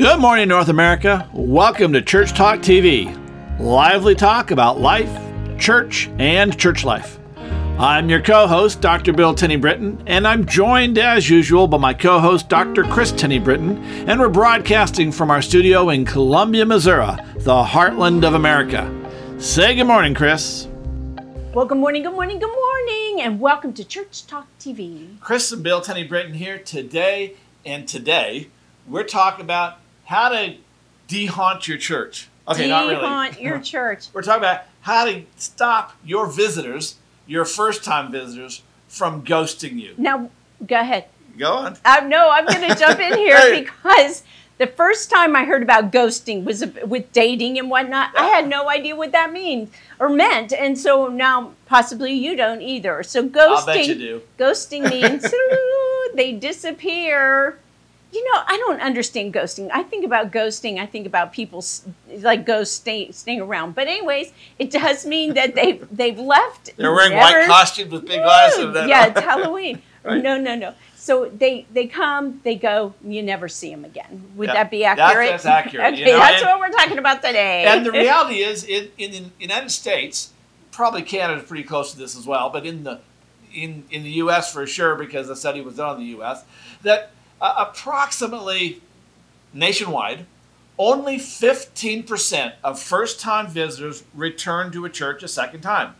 Good morning, North America. Welcome to Church Talk TV, lively talk about life, church, and church life. I'm your co host, Dr. Bill Tenny-Brittian, and I'm joined as usual by my co host, Dr. Kris Tenney Britton, and we're broadcasting from our studio in Columbia, Missouri, the heartland of America. Say good morning, Kris. Well, good morning, good morning, good morning, and welcome to Church Talk TV. Kris and Bill Tenny-Brittian here today, and today we're talking about how to dehaunt your church. Okay, not really. Dehaunt your church. We're talking about how to stop your visitors, your first time visitors, from ghosting you. Now, go ahead. Go on. Uh, no, I'm going to jump in here because the first time I heard about ghosting was with dating and whatnot. I had no idea what that means or meant, and so now possibly you don't either. So ghosting, I'll bet you do. ghosting means they disappear. You know, I don't understand ghosting. I think about ghosting. I think about people like ghosts stay, staying around. But anyways, it does mean that they they've left. They're wearing never- white costumes with big. Woo! Yeah, it's Halloween. Right. No, no, no. So they they come, they go, you never see them again. Would Yeah, that be accurate? that's accurate, you Okay, know, that's and- what we're talking about today. and the reality is, in, in the United States, probably Canada's pretty close to this as well, but in the in in the U.S. for sure, because the study was done in the U.S. that uh, approximately nationwide, only 15% of first-time visitors return to a church a second time.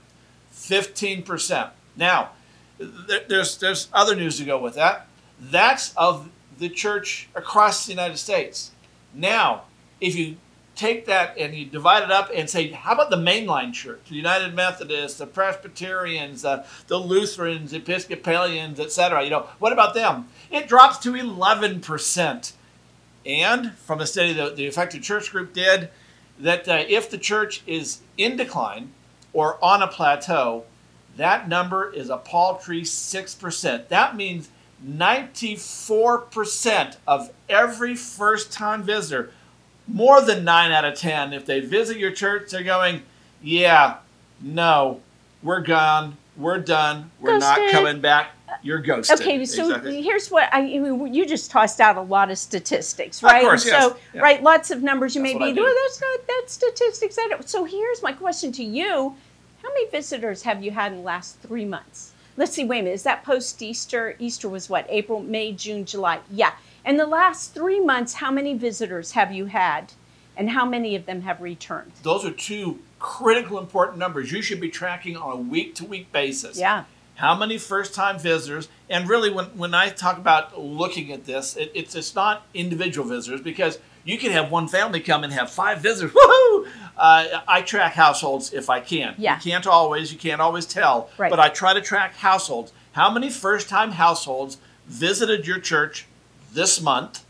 15%. Now, there, there's there's other news to go with that. That's of the church across the United States. Now, if you take that and you divide it up and say, how about the mainline church, the United Methodists, the Presbyterians, uh, the Lutherans, Episcopalians, etc. You know, what about them? It drops to 11%. And from a study that the Effective Church Group did, that uh, if the church is in decline or on a plateau, that number is a paltry 6%. That means 94% of every first time visitor, more than 9 out of 10, if they visit your church, they're going, Yeah, no, we're gone, we're done, we're not coming back, you're ghosted. Okay, so Exactly. here's what I mean, you just tossed out a lot of statistics, right? Of course, yes. So, Yeah. right, lots of numbers. You That's may be, well, that's not that's statistics. I don't. So here's my question to you: How many visitors have you had in the last three months? Let's see. Wait a minute. Is that post Easter? Easter was what? April, May, June, July. Yeah. In the last three months, how many visitors have you had, and how many of them have returned? Those are two critical important numbers you should be tracking on a week to week basis. Yeah. How many first time visitors? And really, when, when I talk about looking at this, it, it's, it's not individual visitors because you can have one family come and have five visitors. Woohoo! Uh, I track households if I can. Yeah. You can't always, you can't always tell. Right. But I try to track households. How many first time households visited your church this month,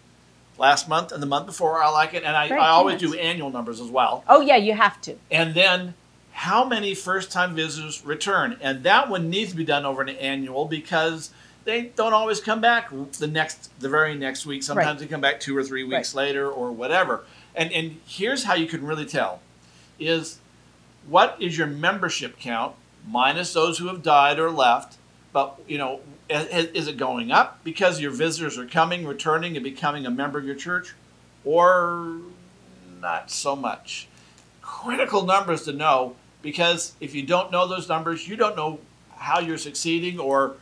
last month, and the month before? I like it. And I, Right, I always do annual numbers as well. Oh yeah, you have to. And then how many first time visitors return? And that one needs to be done over an annual because they don't always come back the next the very next week. Sometimes Right. they come back two or three weeks later or whatever. And and here's how you can really tell is what is your membership count minus those who have died or left, but you know is it going up because your visitors are coming, returning, and becoming a member of your church, or not so much? Critical numbers to know because if you don't know those numbers, you don't know how you're succeeding or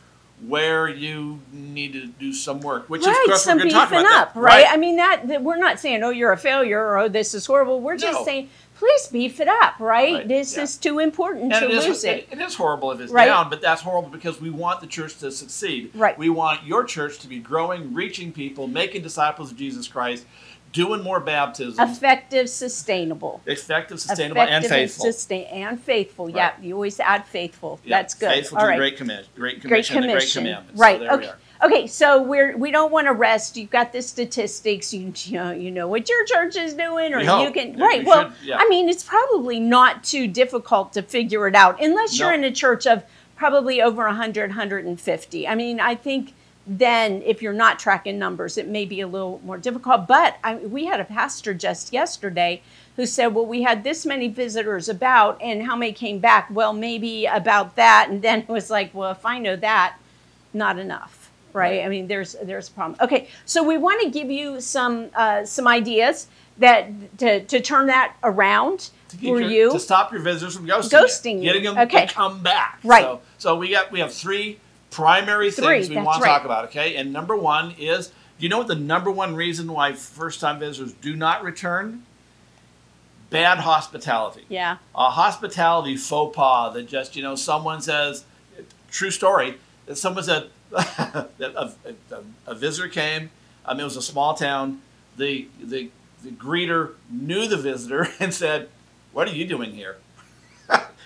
where you need to do some work. Which is, right, course, some we're going to talk beefing about up, that. right? I mean that, that we're not saying, oh, you're a failure or oh, this is horrible. We're just No. saying, please beef it up, right? Right, This yeah. is too important And to it is, lose it. it is horrible if it's Right. down, but that's horrible because we want the church to succeed. Right. We want your church to be growing, reaching people, making disciples of Jesus Christ, doing more baptisms, Effective, sustainable. effective, sustainable, and Effective faithful. sustain- and faithful. Yeah, you always add faithful. Yeah, That's good. Faithful All to right. the great, command, great Great commission, great commandments. Right. So there we okay. are. Okay. So we're we don't want to rest. You've got the statistics. You you know, you know what your church is doing, or you can right. we well, should, yeah. I mean, it's probably not too difficult to figure it out unless you're in a church of probably over 100, 150. I mean, I think then if you're not tracking numbers, it may be a little more difficult. But I, we had a pastor just yesterday who said, Well, we had this many visitors about, and how many came back? Well, maybe about that. And then it was like, Well, if I know that, not enough. right? I mean, there's there's a problem. Okay, so we want to give you some uh, some ideas that to, to turn that around to for your- you. to stop your visitors from ghosting, Ghosting you. getting them Okay. to come back. Right. So, so we got we have three primary Three, things we want to right. talk about. Okay, and number one is, do you know what the number one reason why first-time visitors do not return? Bad hospitality. yeah, A hospitality faux pas that just you know someone says, true story that someone said that a, a, a visitor came. I mean, it was a small town. The the the greeter knew the visitor and said, "What are you doing here?"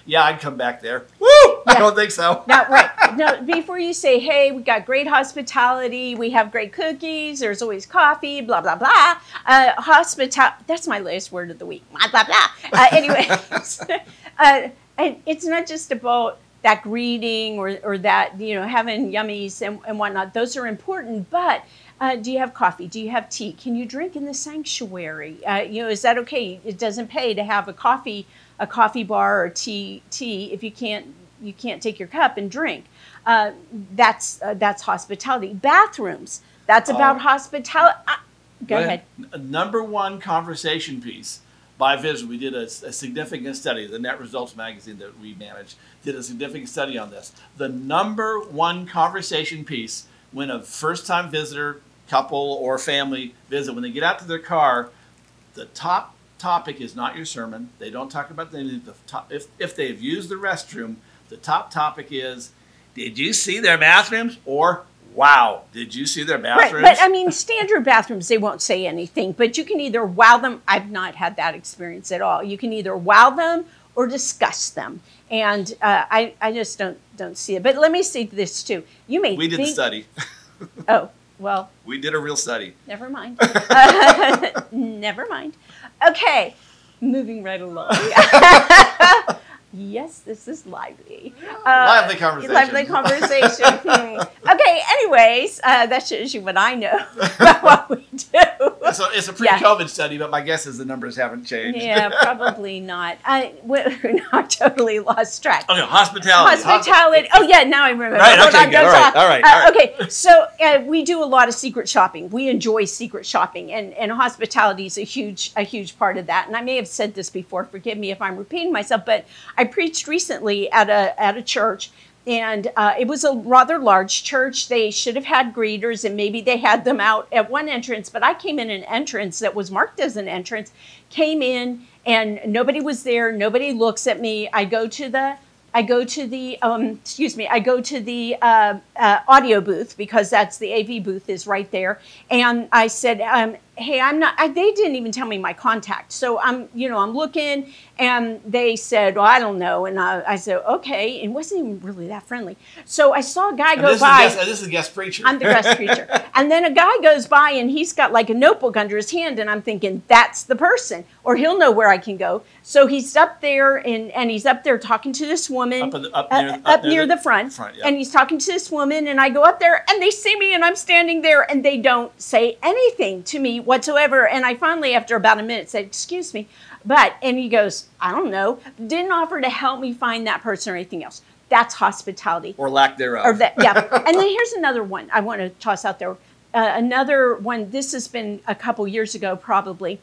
Yeah, I'd come back there. Woo! I don't think so. now right. No, before you say, "Hey, we got great hospitality. We have great cookies. There's always coffee." Blah blah blah. Uh, hospital. That's my latest word of the week. Blah blah blah. Uh, anyways, uh, and it's not just about that greeting or, or that you know having yummies and, and whatnot. Those are important, but. Uh, do you have coffee? Do you have tea? Can you drink in the sanctuary? Uh, you know, is that okay? It doesn't pay to have a coffee, a coffee bar or tea, tea if you can't you can't take your cup and drink. Uh, that's uh, that's hospitality. Bathrooms. That's about Oh. hospitality. Uh, go ahead. Number one conversation piece by visitors. We did a, a significant study. The Net Results magazine that we manage did a significant study on this. The number one conversation piece when a first-time visitor, couple or family visit, when they get out to their car, the top topic is not your sermon. They don't talk about the, the top. If if they've used the restroom, the top topic is, "Did you see their bathrooms?" or "Wow, did you see their Right, bathrooms?" but I mean, standard bathrooms, they won't say anything, but you can either wow them. I've not had that experience at all. You can either wow them or disgust them, and uh, I, I just don't don't see it. But let me say this too: you may we did the study. Oh, well, We did a real study. never mind. Uh, never mind. Okay, moving right along. yes, this is lively. Uh, Lively conversation. Lively conversation. Hmm. okay, anyways, uh, that shows you what I know about what we do. So it's a pre-COVID study, but my guess is the numbers haven't changed. yeah, probably not. I, we I totally lost track. Okay, hospitality. Hospitality. Oh yeah, now I remember. Right, Hold okay, on, good. don't All right, talk. all right, Uh. Okay, so uh, we do a lot of secret shopping. We enjoy secret shopping, and and hospitality is a huge a huge part of that. And I may have said this before. Forgive me if I'm repeating myself, but I preached recently at a at a church. And uh, it was a rather large church. They should have had greeters, and maybe they had them out at one entrance. But I came in an entrance that was marked as an entrance. Came in, and nobody was there. Nobody looks at me. I go to the I go to the um, excuse me. I go to the uh, uh, audio booth because that's the AV booth is right there, and I said, um, "Hey, I'm not." I, they didn't even tell me my contact, so I'm you know I'm looking, and they said, "Well, I don't know," and I, I said, "Okay," and it wasn't even really that friendly. So I saw a guy And go this, is by. guest, and this is guest preacher. I'm the guest preacher. And then a guy goes by and he's got like a notebook under his hand, and I'm thinking, that's the person, or he'll know where I can go. So he's up there and, and he's up there talking to this woman Up the- up uh, near- up up near, near the, the front. front, yeah. And he's talking to this woman, and I go up there and they see me, and I'm standing there, and they don't say anything to me whatsoever. And I finally, after about a minute, said, Excuse me. But, and he goes, I don't know, didn't offer to help me find that person or anything else. That's hospitality or lack thereof. or that yeah and then here's another one i want to toss out there uh, another one this has been a couple years ago probably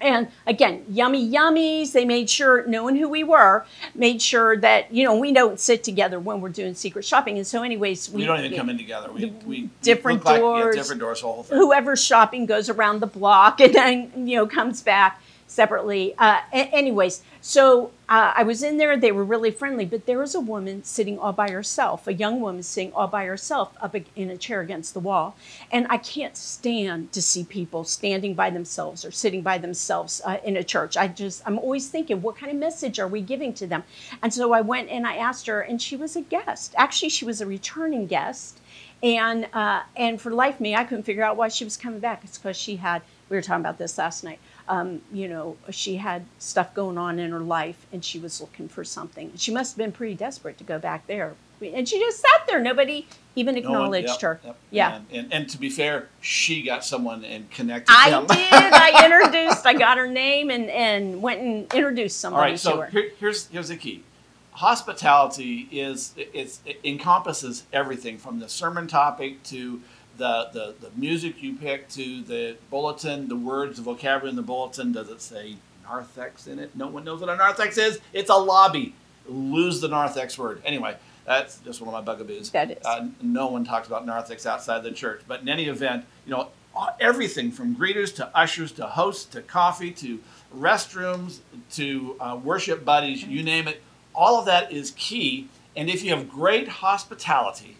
and again yummy yummies they made sure knowing who we were made sure that you know we don't sit together when we're doing secret shopping and so anyways we don't even come in together. We, we different look like- doors. yeah, different doors. Whole thing. whoever's shopping goes around the block and then you know comes back separately uh, anyways so uh, i was in there they were really friendly but there was a woman sitting all by herself a young woman sitting all by herself up in a chair against the wall and i can't stand to see people standing by themselves or sitting by themselves uh, in a church i just i'm always thinking what kind of message are we giving to them and so i went and i asked her and she was a guest actually she was a returning guest and uh, and for life me, I couldn't figure out why she was coming back. It's because she had. We were talking about this last night. Um, you know, she had stuff going on in her life, and she was looking for something. She must have been pretty desperate to go back there. And she just sat there. Nobody even No one- acknowledged yep, her. yep. Yeah. And, and, and to be fair, she got someone and connected I them. did. I introduced. I got her name and and went and introduced All somebody right. to So her. here, here's here's the key. hospitality is it's, it encompasses everything from the sermon topic to the, the, the music you pick to the bulletin, the words, the vocabulary in the bulletin. Does it say narthex in it? No one knows what a narthex is. It's a lobby. Lose the narthex word. Anyway, that's just one of my bugaboos. That is. Uh, no one talks about narthex outside the church. But in any event, you know, everything from greeters to ushers to hosts to coffee to restrooms to uh, worship buddies, you name it, all of that is key. And if you have great hospitality,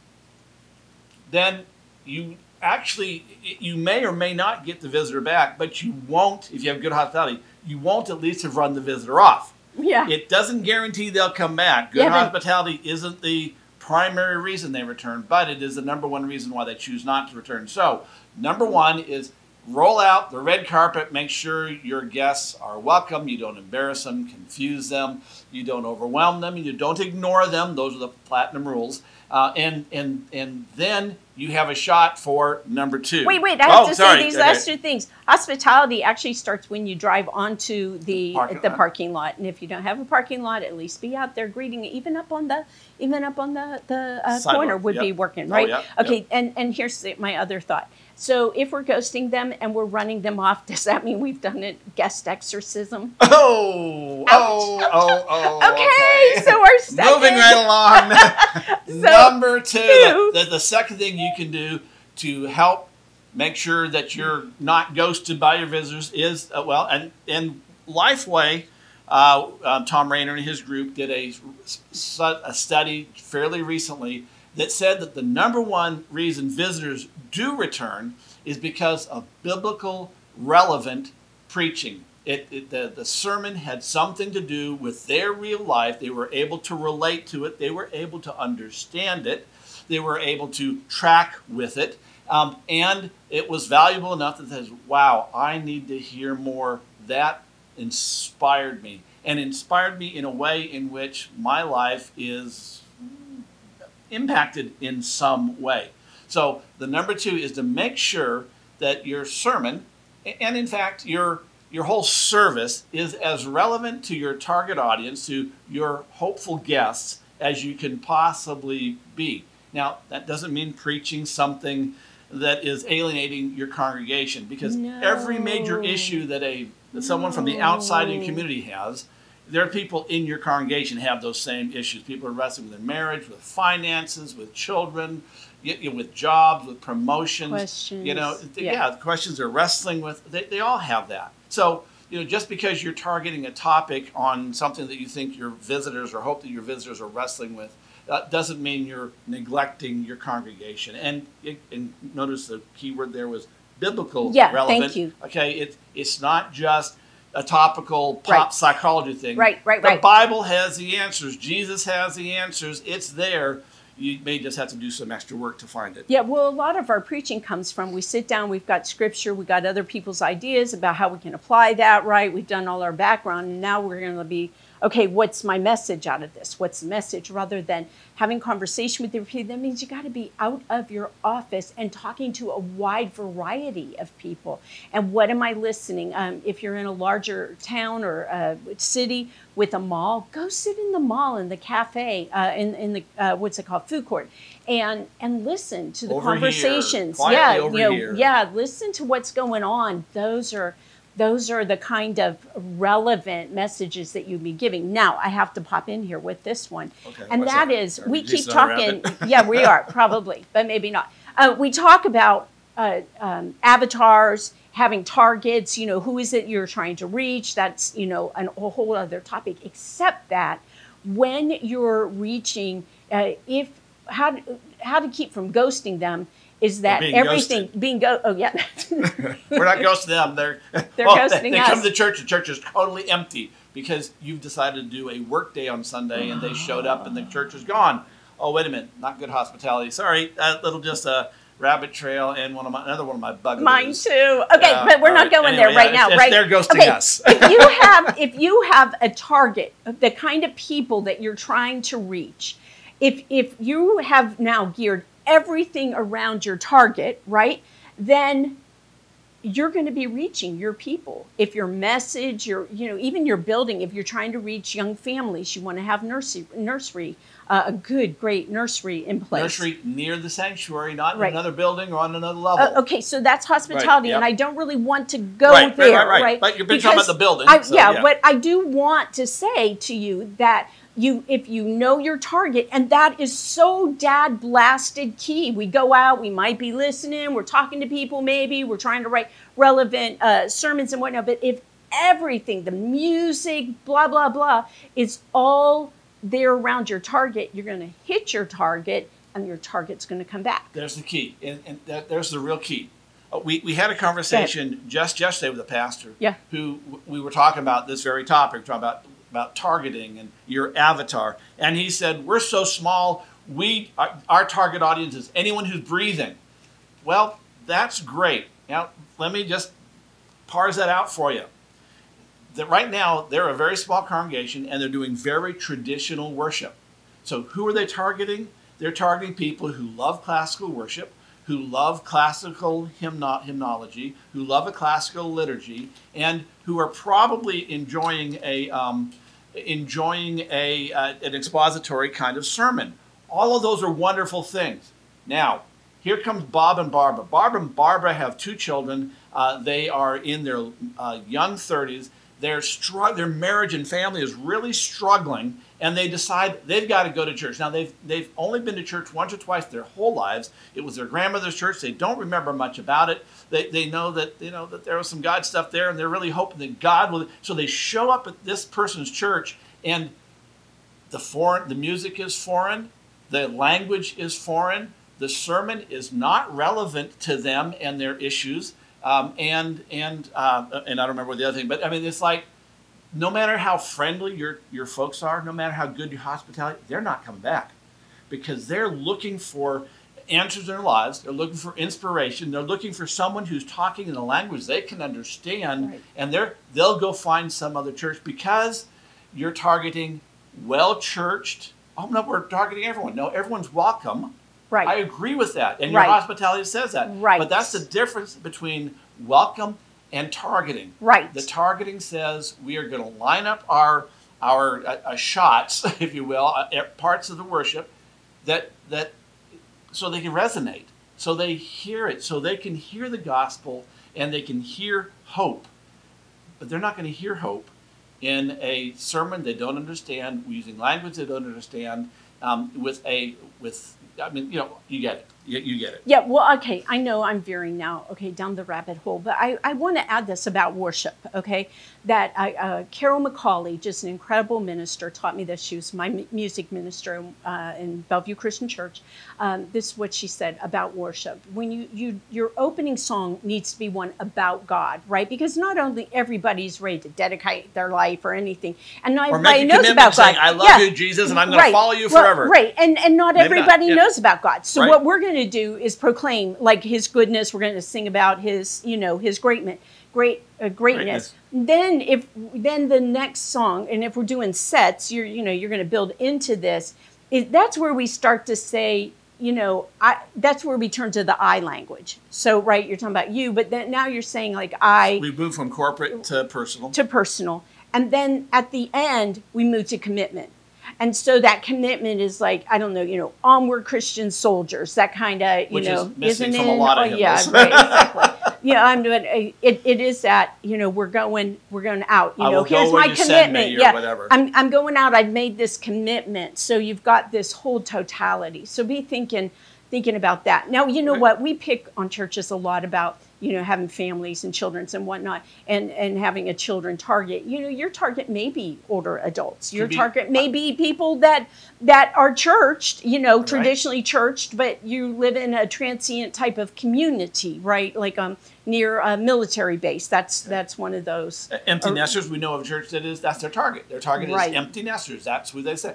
then you actually you may or may not get the visitor back, but you won't if you have good hospitality. You won't at least have run the visitor off. Yeah. It doesn't guarantee they'll come back. Good Yeah, but- hospitality isn't the primary reason they return, but it is the number one reason why they choose not to return. So, number one is roll out the red carpet, make sure your guests are welcome, you don't embarrass them, confuse them, you don't overwhelm them, you don't ignore them. Those are the platinum rules. Uh, and and and then you have a shot for number two. Wait, wait, I have Oh, to sorry. say these Okay. last two things. Hospitality actually starts when you drive onto the Parking the lot. parking lot. And if you don't have a parking lot, at least be out there greeting even up on the even up on the the uh, corner would be yep. working, Oh, right? yep, okay, yep. and and here's my other thought. So if we're ghosting them and we're running them off, does that mean we've done a guest exorcism? Oh, oh, Ouch. oh, oh. Okay, so our second Moving right along. So, Number two, two. The, the, second thing you can do to help make sure that you're not ghosted by your visitors is, uh, well, and, and Lifeway, uh, uh, Thom Rainer and his group did a study fairly recently that said that the number one reason visitors do return is because of biblical relevant preaching. It, it, the, the sermon had something to do with their real life. They were able to relate to it, they were able to understand it, they were able to track with it. Um, and it was valuable enough that says, wow, I need to hear more. That inspired me and inspired me in a way in which my life is impacted in some way. So the number two is to make sure that your sermon, and in fact your your whole service, is as relevant to your target audience, to your hopeful guests, as you can possibly be. Now that doesn't mean preaching something that is alienating your congregation, because every major issue that a that someone from the outside of your community has there are people in your congregation have those same issues. People are wrestling with their marriage, with finances, with children, y- y- with jobs, with promotions. Questions, You know, th- yeah. yeah, the questions they're wrestling with. They, they all have that. So, you know, just because you're targeting a topic on something that you think your visitors or hope that your visitors are wrestling with, uh, doesn't mean you're neglecting your congregation. And, it, and notice the key word there was biblical Yeah, thank relevant. you. Okay, it, it's not just a topical pop Right. psychology thing. Right, right, the right. Bible has the answers. Jesus has the answers. It's there. You may just have to do some extra work to find it. Yeah, well, a lot of our preaching comes from we sit down, we've got scripture, we've got other people's ideas about how we can apply that, right? We've done all our background, and now we're going to be, okay, what's my message out of this? What's the message? Rather than having conversation with your people, that means you got to be out of your office and talking to a wide variety of people. And what am I listening? Um, if you're in a larger town or uh, city with a mall, go sit in the mall in the cafe, uh, in, in the uh, what's it called, food court, and and listen to the Over conversations. quietly yeah, you know, here. yeah, listen to what's going on. Those are those are the kind of relevant messages that you'd be giving. Now, I have to pop in here with this one, Okay, and that that? is we keep talking. yeah, we are probably, but maybe not. Uh, we talk about uh, um, avatars having targets. You know, who is it you're trying to reach? That's you know an, a whole other topic. Except that when you're reaching, uh, if how how to keep from ghosting them is that being everything ghosted. being go. Oh yeah. We're not ghosting them. They're They're well, ghosting they, they come us. to church. The church is totally empty because you've decided to do a work day on Sunday, and they showed up, and the church is gone. Oh wait a minute, not good hospitality. Sorry, a little just a rabbit trail and one of my another one of my bugaboos. Mine too. Okay, Yeah, but we're not right. going Anyway, there right yeah, now. it's- right? they're ghosting okay. us. if you have if you have a target, the kind of people that you're trying to reach, if if you have now geared everything around your target, right? Then you're going to be reaching your people if your message your you know even your building if you're trying to reach young families you want to have nursery nursery uh, a good great nursery in place Nursery near the sanctuary, not Right. in another building or on another level. Uh, okay, so that's hospitality, yep. and I don't really want to go Right, right, there, right, right. But you've been talking about the building, I, so, yeah, yeah. but I do want to say to you that you, if you know your target, and that is so dad blasted key. We go out, we might be listening, we're talking to people, maybe we're trying to write relevant uh, sermons and whatnot. But if everything, the music, blah blah blah, is all there around your target, you're going to hit your target, and your target's going to come back. There's the key, and, and that, there's the real key. Uh, we, we had a conversation just yesterday with a pastor Yeah. who we were talking about this very topic, talking about about targeting and your avatar, and he said we're so small. We our, our target audience is anyone who's breathing. Well, that's great. Now let me just parse that out for you. That right now they're a very small congregation and they're doing very traditional worship. So who are they targeting? They're targeting people who love classical worship, who love classical hymno- hymnology, who love a classical liturgy, and who are probably enjoying a um, enjoying a uh, an expository kind of sermon. All of those are wonderful things. Now, here comes Bob and Barbara. Bob and Barbara have two children. Uh, they are in their uh, young 30s. Their, str- their marriage and family is really struggling, and they decide they've got to go to church. Now, they've, they've only been to church once or twice their whole lives. It was their grandmother's church. They don't remember much about it. They, they know that you know that there was some God stuff there, and they're really hoping that God will. So they show up at this person's church, and the foreign the music is foreign the language is foreign the sermon is not relevant to them and their issues um, and and uh, and i don't remember the other thing but i mean it's like no matter how friendly your your folks are no matter how good your hospitality they're not coming back because they're looking for answers in their lives they're looking for inspiration they're looking for someone who's talking in a language they can understand Right. and they're they'll go find some other church because you're targeting well churched. Oh no, we're targeting everyone. No, everyone's welcome. Right. I agree with that, and your Right. hospitality says that. Right. But that's the difference between welcome and targeting. Right. The targeting says we are going to line up our our uh, uh, shots, if you will, uh, at parts of the worship that that so they can resonate, so they hear it, so they can hear the gospel and they can hear hope. But they're not going to hear hope in a sermon they don't understand, using language they don't understand, um, with a with I mean, you know, you get it. You, you get it. Yeah, well, okay, I know I'm veering now, okay, down the rabbit hole, but I, I want to add this about worship, okay? That I, uh, Carol McCauley, just an incredible minister, taught me this. She was my mu- music minister uh, in Bellevue Christian Church. Um, this is what she said about worship. When you, you your opening song needs to be one about God, right? Because not only everybody's ready to dedicate their life or anything, and not Or everybody knows about saying, God. "I love Yeah. you, Jesus, and I'm going to follow you Well, forever." right, and and not Maybe not, everybody yeah. knows about God. So Right. what we're going to do is proclaim like His goodness. We're going to sing about His, you know, His greatness, great uh, greatness. Then if then the next song, and if we're doing sets, you're you know you're going to build into this. Is that's where we start to say. You know, I that's where we turn to the I language. So, right, you're talking about you, but then now you're saying like I We move from corporate to personal. to personal. And then at the end, we move to commitment. And so that commitment is like, I don't know, you know, onward Christian soldiers, that kind of, you Which is know, missing isn't from a lot of oh, yeah, right, exactly. yeah, I'm doing it, it is that, you know, we're going, we're going out, you I know, here's my you send me commitment. yeah. whatever. I'm, I'm going out. I've made this commitment. So you've got this whole totality. So be thinking, thinking about that. Now, you know Right. what? We pick on churches a lot about, you know, having families and children's and whatnot and, and having a children target. You know, your target may be older adults. Your be- target may be people that that are churched, you know, Right. traditionally churched, but you live in a transient type of community, right? Like um near a military base. That's that's one of those. Empty Or- nesters, we know of a church that is that's their target. Their target Right. is empty nesters. That's who they say.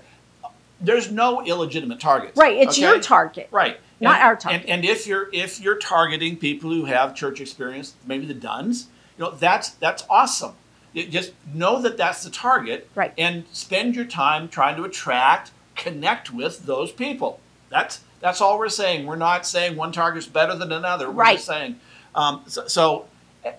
There's no illegitimate targets. Right, it's your target. Right. Not And- our target. And, and if you're if you're targeting people who have church experience, maybe the Dones, you know, that's that's awesome. You just know that that's the target, Right. And spend your time trying to attract, connect with those people. That's that's all we're saying. We're not saying one target's better than another. We're Right. just saying. Um, so, so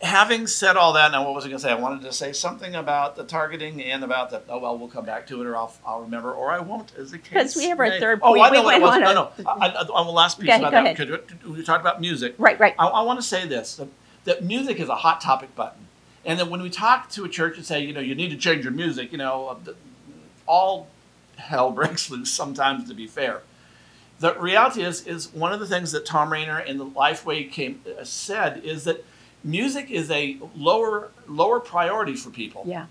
having said all that, now what was I going to say? I wanted to say something about the targeting and about the. Oh well, we'll come back to it, or I'll, I'll remember, or I won't, as the case. Because we have our may. third Oh. I know We what it went was. on No, a- no. I, I, on the last piece Go about that, because we talked about music. Right, right. I, I want to say this: that, that music is a hot topic button, and that when we talk to a church and say, you know, you need to change your music, you know, uh, the- all hell breaks loose sometimes. To be fair, the reality is is one of the things that Thom Rainer and the Lifeway came uh, said is that music is a lower lower priority for people Yeah.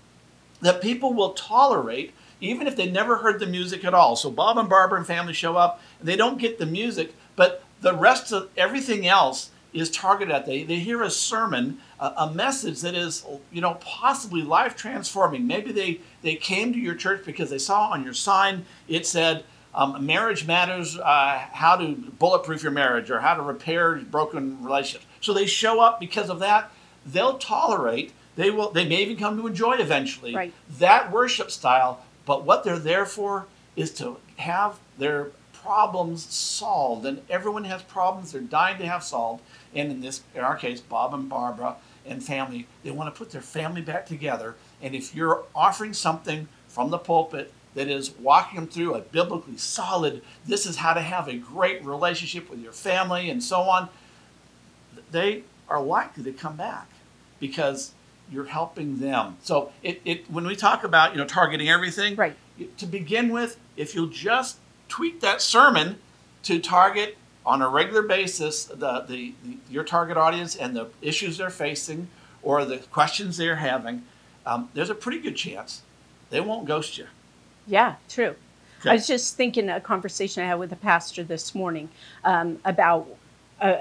that people will tolerate even if they never heard the music at all. So Bob and Barbara and family show up, and they don't get the music, but the rest of everything else is targeted at. They, they hear a sermon, a, a message that is, you know, possibly life transforming. Maybe they, they came to your church because they saw on your sign it said, um, marriage matters, uh, how to bulletproof your marriage or how to repair broken relationships. So they show up because of that. They'll tolerate. They will. They may even come to enjoy eventually Right. that worship style. But what they're there for is to have their problems solved, and everyone has problems they're dying to have solved. And in this, in our case, Bob and Barbara and family, they want to put their family back together. And if you're offering something from the pulpit that is walking them through a biblically solid, this is how to have a great relationship with your family and so on, they are likely to come back because you're helping them. So it, it when we talk about you know targeting everything, Right. to begin with, if you'll just tweak that sermon to target on a regular basis the, the, the your target audience and the issues they're facing or the questions they're having, um, there's a pretty good chance they won't ghost you. Yeah, true. Okay. I was just thinking a conversation I had with a pastor this morning um, about, uh,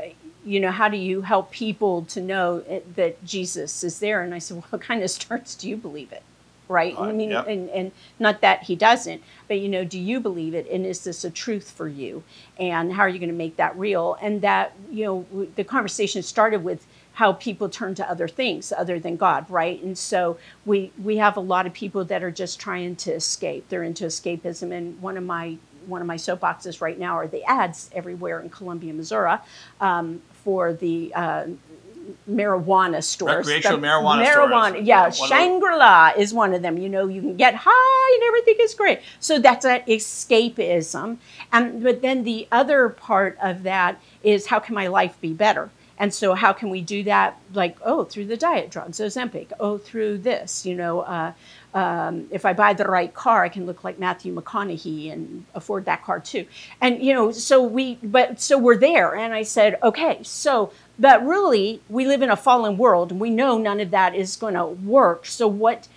you know, how do you help people to know it, that Jesus is there? And I said, well, what kind of starts do you believe it? Right? I mean, yep. and, and not that he doesn't, but, you know, do you believe it? And is this a truth for you? And how are you going to make that real? And that, you know, the conversation started with, how people turn to other things other than God, right? And so we we have a lot of people that are just trying to escape. They're into escapism, and one of my one of my soapboxes right now are the ads everywhere in Columbia, Missouri, um, for the uh, marijuana stores. Recreational The marijuana marijuana, stores. yeah. One of the- Shangri La is one of them. You know, you can get high and everything is great. So that's that escapism. And but then the other part of that is how can my life be better? And so how can we do that? Like oh, through the diet drugs, Ozempic. Oh, through this. You know, uh, um, if I buy the right car, I can look like Matthew McConaughey and afford that car too. And you know, so we, but so we're there. And I said, okay, so but really, we live in a fallen world, and we know none of that is going to work. So what?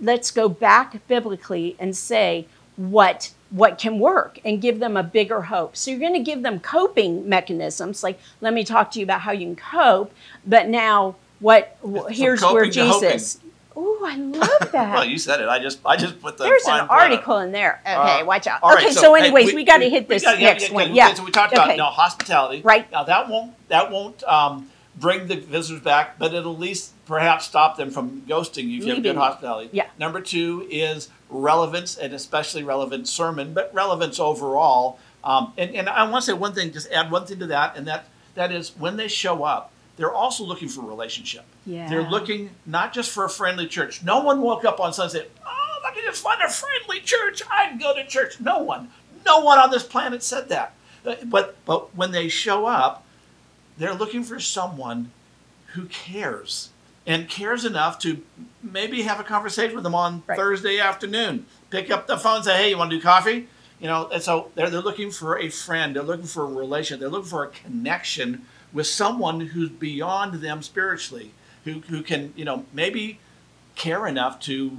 Let's go back biblically and say what what can work and give them a bigger hope. So you're going to give them coping mechanisms, like let me talk to you about how you can cope. But now, what? Here's where coping to hoping. Jesus. Oh, I love that. Well, you said it. I just I just put the There's an article in there. Okay, Uh, watch out. right, okay, so, hey, anyways, we, got to hit this gotta- next yeah, one. Yeah. So we talked okay. about now hospitality. Right. Now that won't that won't um, bring the visitors back, but it'll at least perhaps stop them from ghosting you if you have good hospitality. Yeah. Number two is relevance and especially relevant sermon, but relevance overall. Um, and, and I want to say one thing, just add one thing to that, and that that is when they show up, they're also looking for a relationship. Yeah. They're looking not just for a friendly church. No one woke up on Sunday and said, "Oh, if I could just find a friendly church, I'd go to church." No one, no one on this planet said that. Uh, But but when they show up, they're looking for someone who cares and cares enough to maybe have a conversation with them on Right. Thursday afternoon. Pick up the phone, say, "Hey, you want to do coffee?" You know, and so they're they're looking for a friend. They're looking for a relation. They're looking for a connection with someone who's beyond them spiritually, who who can you know maybe care enough to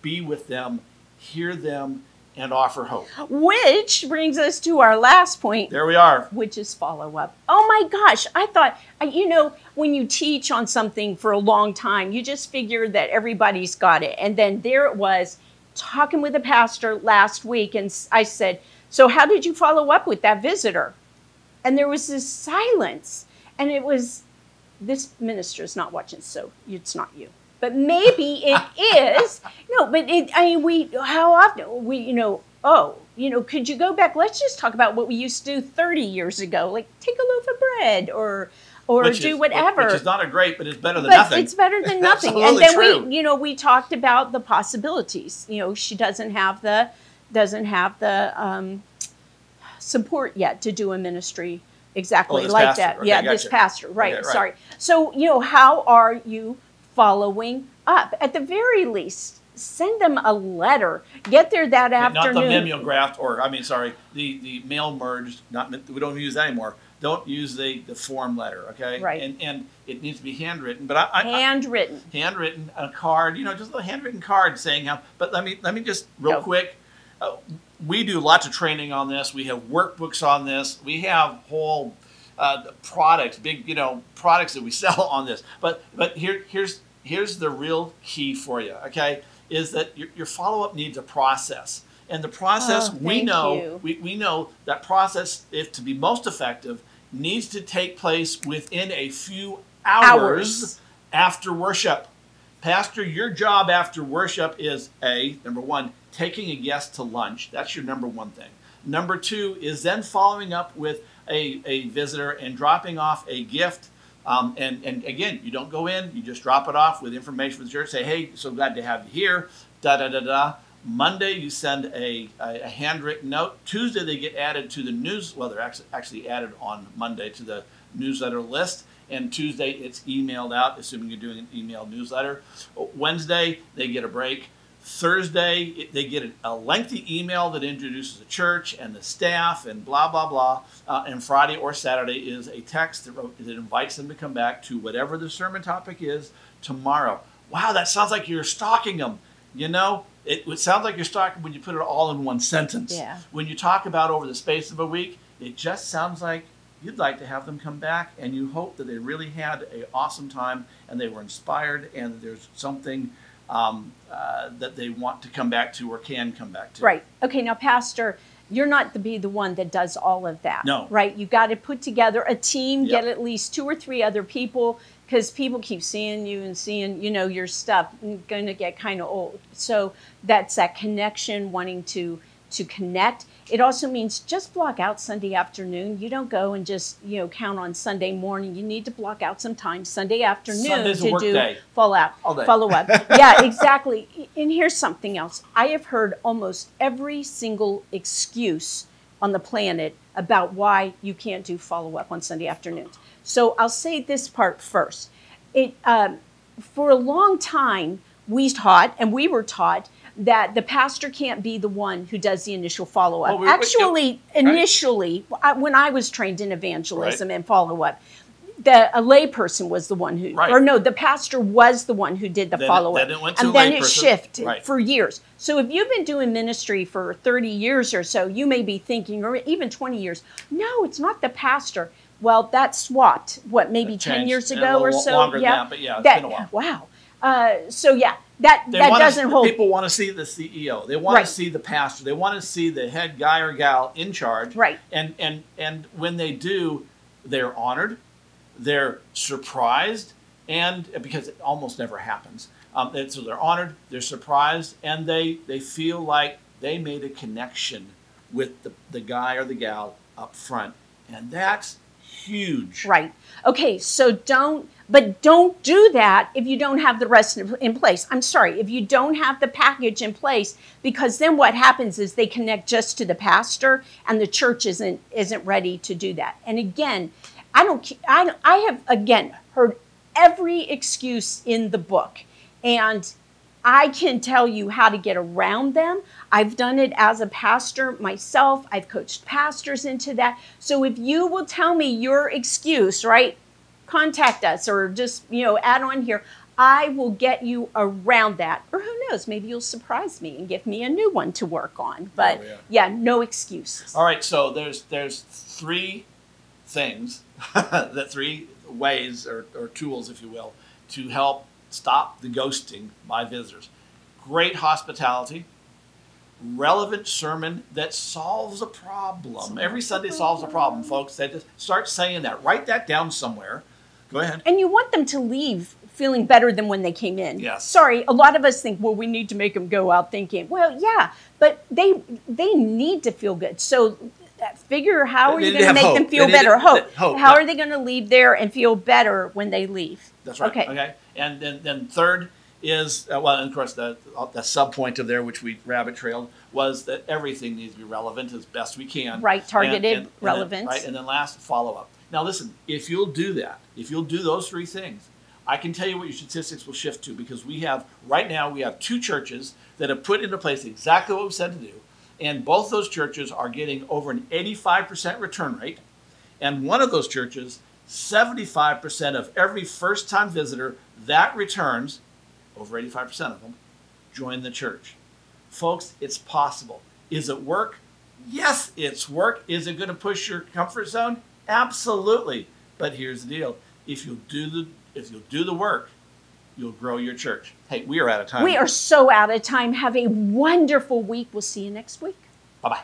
be with them, hear them, and offer hope. Which brings us to our last point, There we are. which is follow up. Oh my gosh, I thought, you know, when you teach on something for a long time, you just figure that everybody's got it. And then there it was talking with a pastor last week, and I said, So, how did you follow up with that visitor? And there was this silence. And it was, this minister is not watching, so it's not you. But maybe it is. No, but it, I mean, we, how often, we, you know, oh, you know, could you go back? Let's just talk about what we used to do 30 years ago. Like take a loaf of bread or, or Which do is- whatever. Which is not a great, but it's better than but nothing. it's better than nothing. and then true. we, you know, we talked about the possibilities. You know, she doesn't have the doesn't have the um, support yet to do a ministry exactly Oh, like pastor. that. Okay, yeah, this pastor. Right. Okay, right. Sorry. So you know, how are you following up? At the very least, send them a letter. Get there that Yeah, not the afternoon. mimeographed, or I mean, sorry, the the mail merged. Not we don't use that anymore. Don't use the the form letter, okay? Right. And and it needs to be handwritten. But I, I, I Handwritten. handwritten a card, you know, just a handwritten card saying how. But let me let me just real Go. quick. Uh, we do lots of training on this. We have workbooks on this. We have whole uh, products, big you know products that we sell on this. But but here here's here's the real key for you. Okay, is that your, your follow up needs a process. And the process Oh, we know you. we, we know that process if to be most effective needs to take place within a few hours Hours. after worship. Pastor, your job after worship is A, number one, taking a guest to lunch. That's your number one thing. Number two is then following up with a, a visitor and dropping off a gift. Um, and, and again, you don't go in, you just drop it off with information from the church. Say, hey, so glad to have you here. Da da da da. Monday, you send a, a, a handwritten note. Tuesday, they get added to the news. Well, they're actually, actually added on Monday to the newsletter list. And Tuesday, it's emailed out, assuming you're doing an email newsletter. Wednesday, they get a break. Thursday, it, they get a, lengthy email that introduces the church and the staff and blah, blah, blah. Uh, and Friday or Saturday is a text that, wrote, that invites them to come back to whatever the sermon topic is tomorrow. Wow, that sounds like you're stalking them. You know, it, it sounds like you're stalking when you put it all in one sentence. Yeah. When you talk about over the space of a week, it just sounds like you'd like to have them come back and you hope that they really had an awesome time and they were inspired and there's something um, uh, that they want to come back to or can come back to. Right. Okay. Now, Pastor, you're not to be the one that does all of that. No. Right. You got to put together a team. Yep. Get at least two or three other people because people keep seeing you and seeing you know your stuff. Going to get kind of old. So that's that connection, wanting to to connect. It also means just block out Sunday afternoon. You don't go and just you know count on Sunday morning. You need to block out some time Sunday afternoon Sunday's to do day. follow up. Follow up. yeah, exactly. And here's something else. I have heard almost every single excuse on the planet about why you can't do follow up on Sunday afternoons. So I'll say this part first. It um, for a long time we taught and we were taught that the pastor can't be the one who does the initial follow up. Oh, we- we- Actually, initially, I, when I was trained in evangelism Right. and follow up, the a layperson was the one who, Right. or no, the pastor was the one who did the follow up, then it went to and then it shifted Right. for years. So if you've been doing ministry for thirty years or so, you may be thinking, or even twenty years, no, it's not the pastor. Well, that swapped. What maybe It ten changed. years ago or so? yeah, that, but yeah, it's that, been a while. Wow. Uh, so yeah, that They that doesn't hold. People want to see the CEO. They want Right. to see the pastor. They want to see the head guy or gal in charge. Right. And and and when they do, they're honored, they're surprised, and because it almost never happens. Um, so they're honored, they're surprised, and they they feel like they made a connection with the, the guy or the gal up front, and that's huge. Right. Okay, so don't, but don't do that if you don't have the rest in place. I'm sorry, if you don't have the package in place, because then what happens is they connect just to the pastor, and the church isn't isn't ready to do that. And again, I don't, I I have again heard every excuse in the book, and I can tell you how to get around them. I've done it as a pastor myself. I've coached pastors into that. So if you will tell me your excuse, right? Contact us or just, you know, add on here. I will get you around that. Or who knows, maybe you'll surprise me and give me a new one to work on. But Oh, yeah. yeah, no excuses. All right, so there's there's three things, the three ways or, or tools, if you will, to help stop the ghosting by visitors. Great hospitality, relevant sermon that solves a problem. Every Sunday solves a problem, folks. They just start saying that. Write that down somewhere. Go ahead. And you want them to leave feeling better than when they came in. Yes. Sorry, a lot of us think, well, we need to make them go out thinking, well, yeah, but they they need to feel good. So figure how are you going to make them feel better? to- Hope. hope, How yeah. are they going to leave there and feel better when they leave? That's right. Okay. Okay. And then, then third is uh, well, and of course the the sub point of there, which we rabbit trailed, was that everything needs to be relevant as best we can. Right, targeted and- and then- right, and then last follow up. Now listen, if you'll do that, if you'll do those three things, I can tell you what your statistics will shift to because we have right now we have two churches that have put into place exactly what we said to do, and both those churches are getting over an 85% return rate. And one of those churches, 75% of every first time visitor that returns, over 85% of them, join the church. Folks, it's possible. Is it work? Yes, it's work. Is it going to push your comfort zone? Absolutely. But here's the deal. If you'll do the if you'll do the work, you'll grow your church. Hey, we are out of time. We are so out of time. Have a wonderful week. We'll see you next week. Bye-bye.